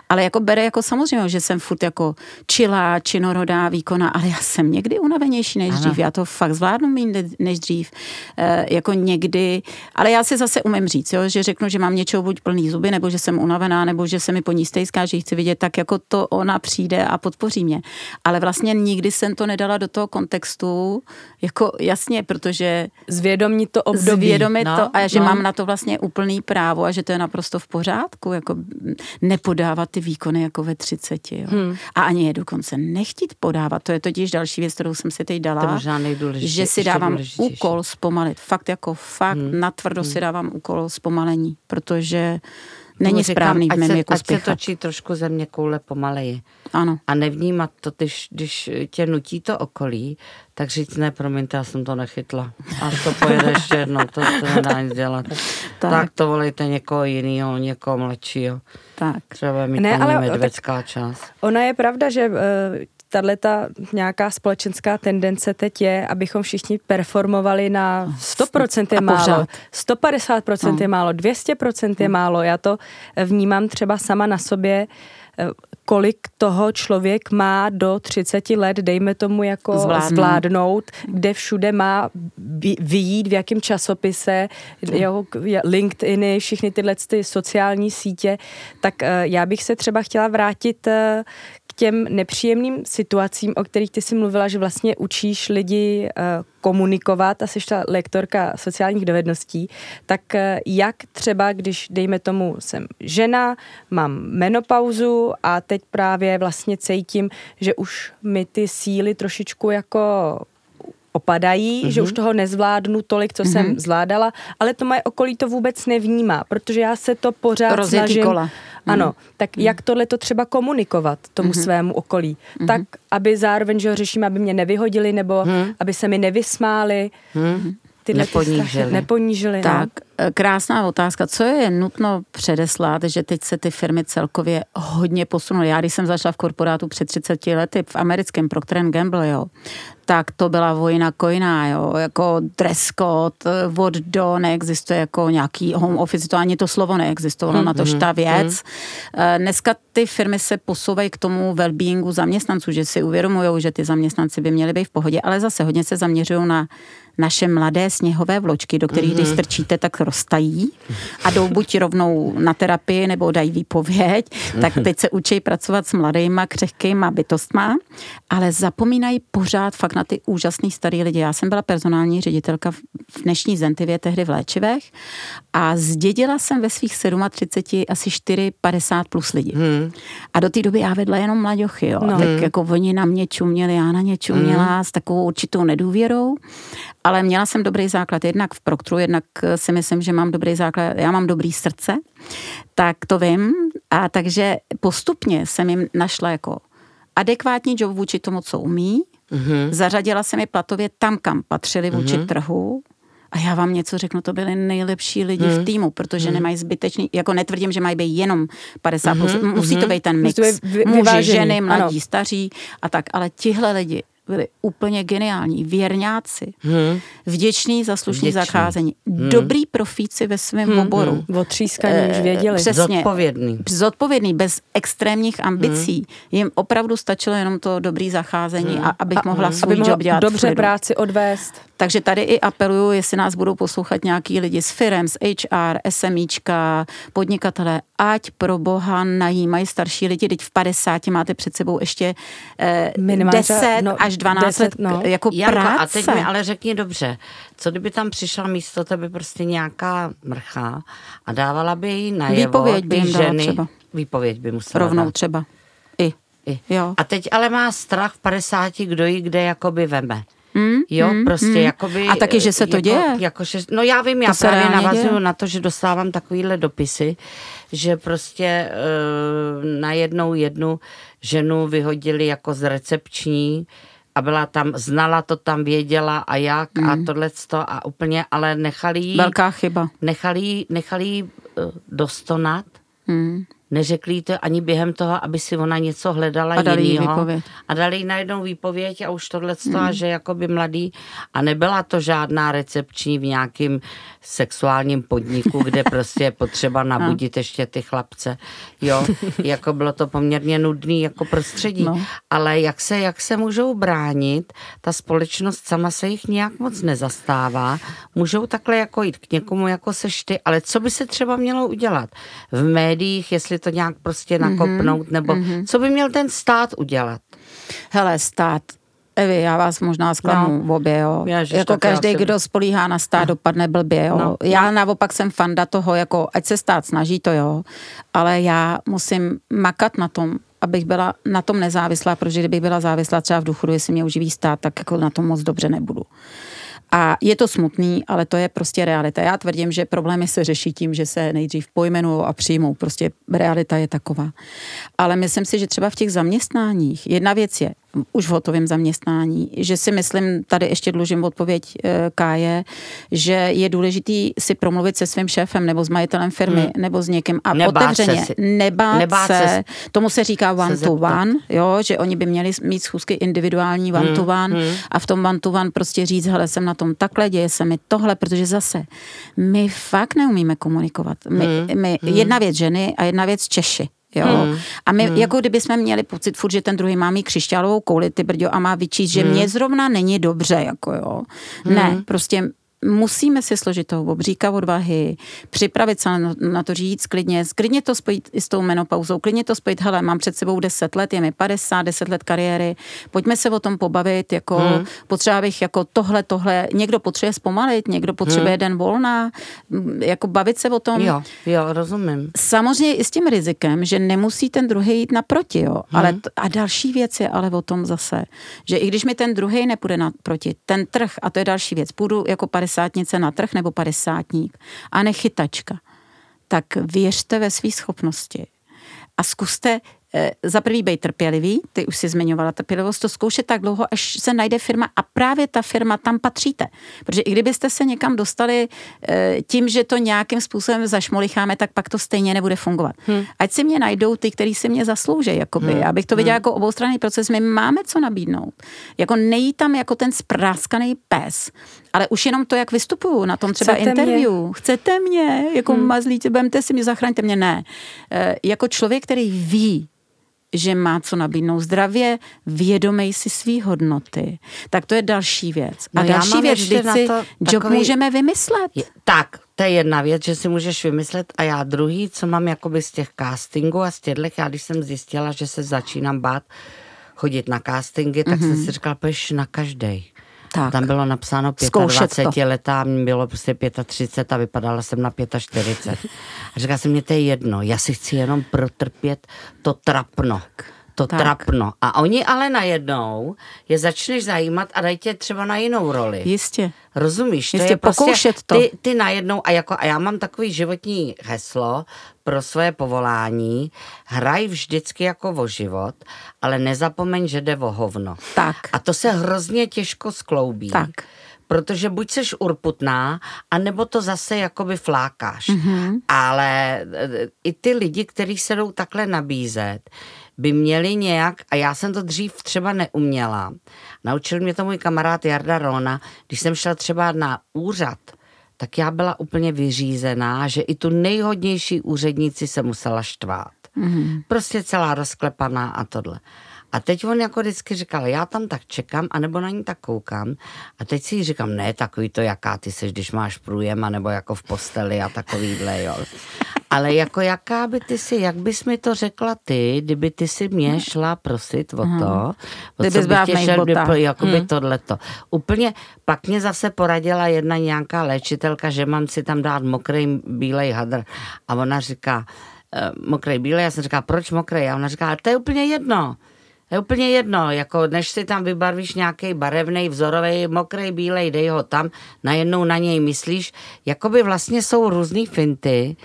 ale jako bere jako samozřejmě, že jsem furt jako čilá, činorodá, výkona, ale já jsem někdy unavenější než ano. dřív, já to fakt zvládnu méně než dřív, e, jako někdy, ale já si zase umím říct, jo, že řeknu, že mám něčeho buď plný zuby, nebo že jsem unavená, nebo že se mi po ní stejská, že ji chci vidět, tak jako to ona přijde a podpoří mě. Ale vlastně nikdy jsem to nedala do toho kontextu, jako jasně, protože... Zvědomit to období. Zvědomit no, to a že no. mám na to vlastně úplný právo a že to je naprosto v pořádku, jako nepodávat ty výkony jako ve 30, jo. Hmm. A ani je dokonce nechtít podávat, to je totiž další věc, kterou jsem si teď dala, že si dávám úkol zpomalit. Fakt jako fakt hmm. natvrdo hmm. si dávám úkol zpomalení, protože není říkám, správný v mém věku Ať se točí trošku země koule pomaleji. Ano. A nevnímat to, když, když tě nutí to okolí, tak říct, ne, promiňte, já jsem to nechytla. A to pojede ještě jednou, to, to nedá nic dělat. (laughs) tak. tak to volejte někoho jiného, někoho mladšího. Tak. Třeba mít ne, ale medvědská část. Ona je pravda, že uh, tahle ta nějaká společenská tendence teď je, abychom všichni performovali na 100% je málo, 150% no. je málo, 200% je no. málo. Já to vnímám třeba sama na sobě, eh, kolik toho člověk má do 30 let, dejme tomu jako zvládnout, zvládnout kde všude má vyjít, v jakém časopise, jeho LinkedIny, všechny tyhle ty sociální sítě, tak eh, já bych se třeba chtěla vrátit eh, těm nepříjemným situacím, o kterých ty si mluvila, že vlastně učíš lidi uh, komunikovat a jsi ta lektorka sociálních dovedností, tak uh, jak třeba, když dejme tomu, jsem žena, mám menopauzu a teď právě vlastně cítím, že už mi ty síly trošičku jako opadají, mm-hmm. že už mhm. toho nezvládnu tolik, co mm-hmm. jsem zvládala, ale to moje okolí to vůbec nevnímá, protože já se to pořád Rozjetý snažím... kola. Ano, mm. tak mm. jak tohle to třeba komunikovat tomu mm. svému okolí, mm. tak aby zároveň, že ho řeším, aby mě nevyhodili, nebo mm. aby se mi nevysmáli. Mm tyhle neponížili. Ty neponížili. No. Tak, no. krásná otázka. Co je nutno předeslat, že teď se ty firmy celkově hodně posunuly. Já, když jsem začala v korporátu před 30 lety v americkém Procter Gamble, jo, tak to byla vojna kojná, jo, jako dress code, od do, neexistuje jako nějaký home office, to ani to slovo neexistovalo, mm, na tož ta věc. Mm. Dneska ty firmy se posouvají k tomu well-beingu zaměstnanců, že si uvědomují, že ty zaměstnanci by měli být v pohodě, ale zase hodně se zaměřují na naše mladé sněhové vločky, do kterých mm-hmm. když mhm. strčíte, tak roztají a jdou buď rovnou na terapii nebo dají výpověď, tak teď se učí pracovat s mladýma, křehkýma bytostma, ale zapomínají pořád fakt na ty úžasný starý lidi. Já jsem byla personální ředitelka v dnešní Zentivě, tehdy v léčivech a zdědila jsem ve svých 37 asi 4,50 plus lidí. Hmm. A do té doby já vedla jenom mladěchy, jo. No. Tak jako oni na mě čuměli, já na ně čuměla hmm. s takovou určitou nedůvěrou ale měla jsem dobrý základ jednak v Proktru, jednak si myslím, že mám dobrý základ, já mám dobrý srdce, tak to vím. A takže postupně jsem jim našla jako adekvátní job vůči tomu, co umí. Mm-hmm. Zařadila jsem je platově tam, kam patřili vůči mm-hmm. trhu. A já vám něco řeknu, to byli nejlepší lidi mm. v týmu, protože mm. nemají zbytečný, jako netvrdím, že mají být jenom 50+, plus, mm-hmm. musí to mhm. být ten mix, muži, ženy, mladí, ano. staří a tak, ale tihle lidi byli úplně geniální, věrňáci, hmm. vděční za vděční. zacházení, hmm. dobrý profíci ve svém hmm. oboru. Hmm. Otřískaní, už věděli. Přesně. Zodpovědný. Zodpovědný, bez extrémních ambicí. Hmm. Jim opravdu stačilo jenom to dobrý zacházení, hmm. a abych a, mohla hmm. svůj job dělat Dobře práci odvést. Takže tady i apeluju, jestli nás budou poslouchat nějaký lidi z firm, z HR, SMIčka, podnikatele, ať pro boha najímají starší lidi, teď v 50 máte před sebou ještě eh, 10 no, až 12 10, let no. jako Janko, práce. A teď mi ale řekni dobře, co kdyby tam přišla místo tebe prostě nějaká mrcha a dávala by jí najevo Výpověď by jim ženy, třeba. Výpověď by musela Rovnou dát. třeba. I. I. Jo. A teď ale má strach v 50, kdo jí kde jakoby veme. Mm, jo, mm, prostě mm. jakoby... A taky, že se to jako, děje? Jako, že, no já vím, já to právě navazuju na to, že dostávám takovýhle dopisy, že prostě uh, na jednou jednu ženu vyhodili jako z recepční a byla tam, znala to tam, věděla a jak mm. a tohleto a úplně, ale nechali jí... Velká chyba. Nechali, nechali jí uh, dostonat. Mm neřekli to ani během toho, aby si ona něco hledala a dali jinýho. A dali jí najednou výpověď a už tohle hmm. a že jakoby mladý. A nebyla to žádná recepční v nějakým sexuálním podniku, kde (laughs) prostě je potřeba nabudit no. ještě ty chlapce. Jo, jako bylo to poměrně nudný jako prostředí. No. Ale jak se, jak se můžou bránit, ta společnost sama se jich nějak moc nezastává. Můžou takhle jako jít k někomu jako seš ty, ale co by se třeba mělo udělat? V médiích, jestli to nějak prostě nakopnout, mm-hmm, nebo mm-hmm. co by měl ten stát udělat? Hele, stát Evi, já vás možná zklamu no. v obě, jo. Ježiš, jako každý, kdo spolíhá na stát, no. dopadne blbě, jo. No. Já no. naopak jsem fanda toho, jako ať se stát snaží to, jo, ale já musím makat na tom, abych byla na tom nezávislá, protože kdybych byla závislá třeba v důchodu, jestli mě uživí stát, tak jako na tom moc dobře nebudu. A je to smutný, ale to je prostě realita. Já tvrdím, že problémy se řeší tím, že se nejdřív pojmenují a přijmou. Prostě realita je taková. Ale myslím si, že třeba v těch zaměstnáních, jedna věc je, už v hotovém zaměstnání, že si myslím, tady ještě dlužím odpověď eh, Káje, že je důležitý si promluvit se svým šéfem nebo s majitelem firmy hmm. nebo s někým a nebát otevřeně se nebát, nebát se, se, tomu se říká one se to one, jo, že oni by měli mít schůzky individuální one hmm. to one hmm. a v tom one to one prostě říct, hele, jsem na tom takhle, děje se mi tohle, protože zase my fakt neumíme komunikovat. My, hmm. my, hmm. Jedna věc ženy a jedna věc Češi. Jo? Hmm. A my, hmm. jako kdyby jsme měli pocit furt, že ten druhý má mít křišťálovou kouli, ty brďo, a má vyčíst, že hmm. mě zrovna není dobře, jako jo. Hmm. Ne, prostě musíme si složit toho obříka odvahy, připravit se na, na to říct klidně, klidně to spojit i s tou menopauzou, klidně to spojit, hele, mám před sebou 10 let, je mi 50, 10 let kariéry, pojďme se o tom pobavit, jako hmm. potřeba bych jako tohle, tohle, někdo potřebuje zpomalit, někdo potřebuje hmm. den volna, jako bavit se o tom. Jo, jo, rozumím. Samozřejmě i s tím rizikem, že nemusí ten druhý jít naproti, jo, hmm. ale t- a další věc je ale o tom zase, že i když mi ten druhý nepůjde naproti, ten trh, a to je další věc, půjdu jako 50 padesátnice na trh nebo padesátník a nechytačka, tak věřte ve své schopnosti a zkuste za prvý být trpělivý, ty už si zmiňovala trpělivost, to zkoušet tak dlouho, až se najde firma a právě ta firma tam patříte. Protože i kdybyste se někam dostali eh, tím, že to nějakým způsobem zašmolicháme, tak pak to stejně nebude fungovat. Hmm. Ať si mě najdou ty, kteří si mě zaslouží, jakoby. Hmm. Já bych to viděla hmm. jako oboustranný proces, my máme co nabídnout. Jako nejí tam jako ten spráskaný pes, ale už jenom to, jak vystupuju na tom třeba Chcete interview. Mě? Chcete mě? Jako hmm. mazlíte, si mě, zachraňte mě. Ne. E, jako člověk, který ví, že má co nabídnout zdravě, vědomej si svý hodnoty. Tak to je další věc. A no další věc, vždyť si job takový... můžeme vymyslet. Je, tak, to je jedna věc, že si můžeš vymyslet a já druhý, co mám jakoby z těch castingů a z těchto, já když jsem zjistila, že se začínám bát chodit na castingy, tak mm-hmm. jsem si říkala, pojď na každý. Tak. Tam bylo napsáno 25 letá, bylo prostě 35 a vypadala jsem na 45. A říkala jsem, mě to je jedno, já si chci jenom protrpět to trapno to tak. trapno. A oni ale najednou je začneš zajímat a dají tě třeba na jinou roli. Jistě. Rozumíš? Jistě, to je prostě pokoušet prostě, to. Ty, ty najednou, a, jako, a já mám takový životní heslo pro svoje povolání, hraj vždycky jako o život, ale nezapomeň, že jde o hovno. Tak. A to se hrozně těžko skloubí. Tak protože buď seš urputná, anebo to zase jakoby flákáš. Mm-hmm. Ale e, i ty lidi, kteří se jdou takhle nabízet, by měli nějak, a já jsem to dřív třeba neuměla, naučil mě to můj kamarád Jarda Rona, když jsem šla třeba na úřad, tak já byla úplně vyřízená, že i tu nejhodnější úředníci se musela štvát. Mm-hmm. Prostě celá rozklepaná a tohle. A teď on jako vždycky říkal, já tam tak čekám, anebo na ní tak koukám. A teď si říkám, ne, takový to, jaká ty seš, když máš průjem, nebo jako v posteli a takovýhle, jo. Ale jako jaká by ty si, jak bys mi to řekla ty, kdyby ty si mě šla prosit o to, hmm. o kdyby co bych tě šel, kdyby, jako by hmm. tohleto. Úplně, pak mě zase poradila jedna nějaká léčitelka, že mám si tam dát mokrý bílej hadr. A ona říká, e, mokrý bílej, já jsem říká, proč mokrý? A ona říká, to je úplně jedno. Je úplně jedno, jako než si tam vybarvíš nějaký barevný, vzorový, mokrý, bílej, dej ho tam, najednou na něj myslíš, jakoby vlastně jsou různý finty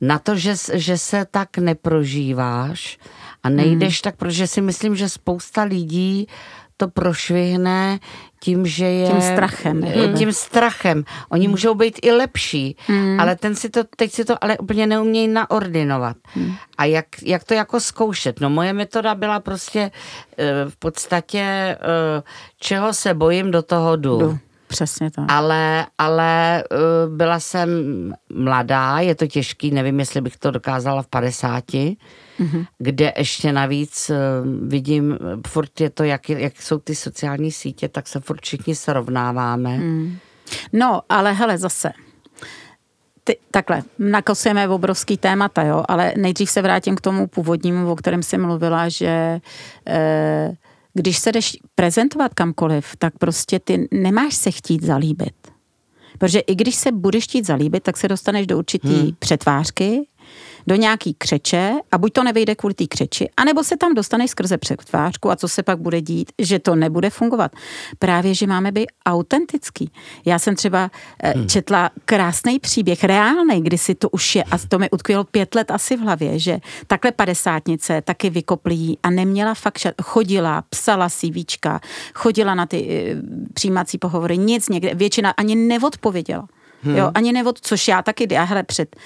na to, že, že se tak neprožíváš a nejdeš hmm. tak, protože si myslím, že spousta lidí to prošvihne tím, že je... Tím strachem. Hmm. Tím strachem. Oni hmm. můžou být i lepší, hmm. ale ten si to, teď si to ale úplně neumějí naordinovat. Hmm. A jak, jak to jako zkoušet? No moje metoda byla prostě uh, v podstatě, uh, čeho se bojím, do toho jdu. jdu. Přesně tak. Ale, ale uh, byla jsem mladá, je to těžký, nevím, jestli bych to dokázala v 50, mm-hmm. kde ještě navíc uh, vidím, furt je to, jak, jak jsou ty sociální sítě, tak se furt všichni srovnáváme. Mm. No, ale hele, zase, ty, takhle, nakosujeme obrovský témata, jo, ale nejdřív se vrátím k tomu původnímu, o kterém jsem mluvila, že eh, když se jdeš prezentovat kamkoliv, tak prostě ty nemáš se chtít zalíbit. Protože i když se budeš chtít zalíbit, tak se dostaneš do určitý hmm. přetvářky, do nějaký křeče a buď to nevyjde kvůli té křeči, anebo se tam dostaneš skrze přetvářku a co se pak bude dít, že to nebude fungovat. Právě, že máme být autentický. Já jsem třeba eh, hmm. četla krásný příběh, reálný, kdy si to už je, a to mi utkvělo pět let asi v hlavě, že takhle padesátnice taky vykoplí a neměla fakt, chodila, psala si víčka, chodila na ty e, přijímací pohovory, nic někde, většina ani neodpověděla. Hmm. Jo, ani nevod, což já taky, já hele, před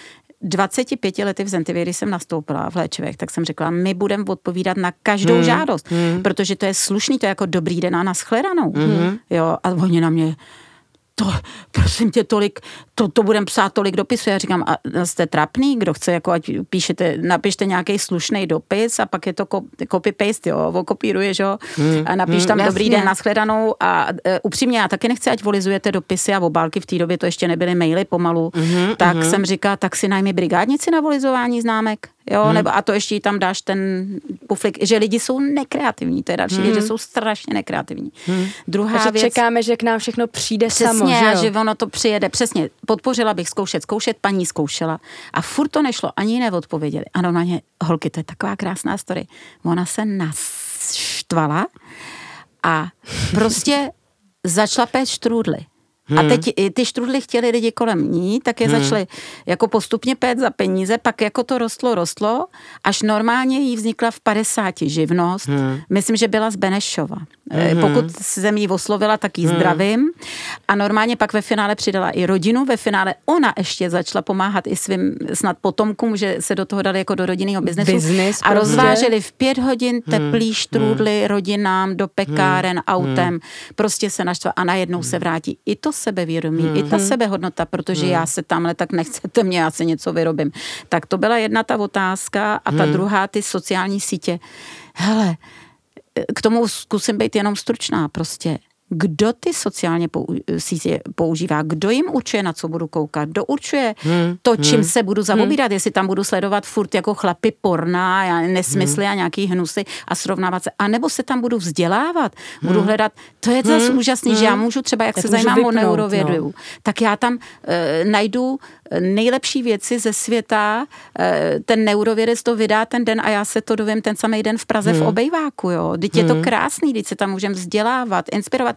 25 lety v Zentivě, když jsem nastoupila v léčivech, tak jsem řekla, my budeme odpovídat na každou hmm. žádost, hmm. protože to je slušný, to je jako dobrý den a nashledanou. Hmm. Jo, a oni na mě, to, prosím tě, tolik, to, to budem psát tolik dopisů. Já říkám, a jste trapný, kdo chce, jako ať píšete, napište nějaký slušný dopis a pak je to copy-paste, jo, okopíruješ, jo, hmm. a napíš hmm, tam dobrý den, nashledanou. A e, upřímně, já taky nechci, ať volizujete dopisy a obálky, v té době to ještě nebyly maily pomalu, hmm, tak hmm. jsem říkala, tak si najmi brigádnici na volizování známek jo, hmm. nebo a to ještě tam dáš ten puflik, že lidi jsou nekreativní, to je další hmm. že jsou strašně nekreativní. Hmm. Druhá a že věc, čekáme, že k nám všechno přijde přesně, samo, že, jo? že ono to přijede, přesně, podpořila bych zkoušet, zkoušet, paní zkoušela a furt to nešlo, ani neodpověděli. A normálně, holky, to je taková krásná story. Ona se naštvala a prostě (laughs) začala péct štrůdly. Hmm. A teď ty štrudly chtěli lidi kolem ní, tak je hmm. začaly jako postupně pét za peníze, pak jako to rostlo, rostlo, až normálně jí vznikla v 50 živnost. Hmm. Myslím, že byla z Benešova. Hmm. Pokud jsem jí oslovila, tak jí hmm. zdravím. A normálně pak ve finále přidala i rodinu. Ve finále ona ještě začala pomáhat i svým snad potomkům, že se do toho dali jako do rodinného biznesu. Business, a prostě. rozváželi v pět hodin hmm. teplý hmm. štrůdly rodinám do pekáren hmm. autem. Hmm. Prostě se naštva a najednou hmm. se vrátí. I to sebevědomí, hmm. i ta hmm. sebehodnota, protože hmm. já se tamhle tak nechcete mě, já si něco vyrobím. Tak to byla jedna ta otázka a ta hmm. druhá ty sociální sítě. Hele, k tomu zkusím být jenom stručná prostě kdo ty sociálně sítě používá, kdo jim určuje, na co budu koukat, kdo určuje hmm, to, čím hmm, se budu zaobírat, hmm. jestli tam budu sledovat furt jako chlapy porna, a nesmysly hmm. a nějaký hnusy a srovnávat se, anebo se tam budu vzdělávat, budu hmm. hledat, to je zase hmm. úžasný, hmm. že já hmm. můžu třeba, jak tak se zajímám vypnout, o neurovědu, no. tak já tam uh, najdu nejlepší věci ze světa, uh, ten neurovědec to vydá ten den a já se to dovím ten samý den v Praze hmm. v obejváku, jo. Teď je to hmm. krásný, teď se tam můžeme vzdělávat, inspirovat.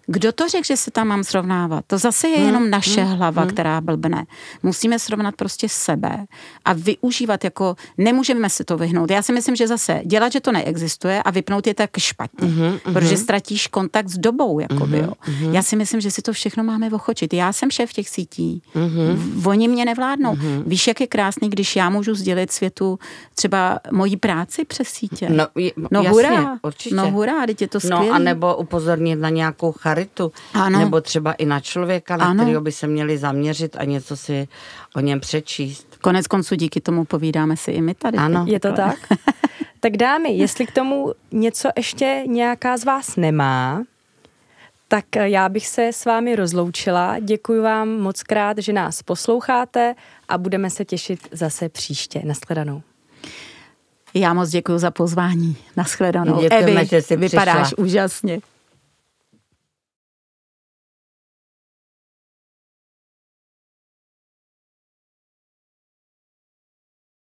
Kdo to řekl, že se tam mám srovnávat? To zase je hmm, jenom naše hmm, hlava, hmm. která blbne. Musíme srovnat prostě sebe a využívat jako, nemůžeme si to vyhnout. Já si myslím, že zase dělat, že to neexistuje a vypnout je tak špatně, hmm, protože ztratíš kontakt s dobou. Jakoby, hmm, jo. Hmm. Já si myslím, že si to všechno máme ochočit. Já jsem šéf těch sítí, hmm. oni mě nevládnou. Hmm. Víš, jak je krásný, když já můžu sdělit světu třeba moji práci přes sítě. No, no jasně, hurá, určitě. no hurá, teď je to skvělé. No a nebo upozornit na nějakou charitu, ano. nebo třeba i na člověka, na ano. kterého by se měli zaměřit a něco si o něm přečíst. Konec konců díky tomu povídáme si i my tady. Ano. Je to tak? (laughs) tak dámy, jestli k tomu něco ještě nějaká z vás nemá, tak já bych se s vámi rozloučila. Děkuji vám moc krát, že nás posloucháte a budeme se těšit zase příště. Naschledanou. Já moc děkuji za pozvání. Naschledanou. Děkujeme, Evi, že jsi vypadáš přišla. úžasně.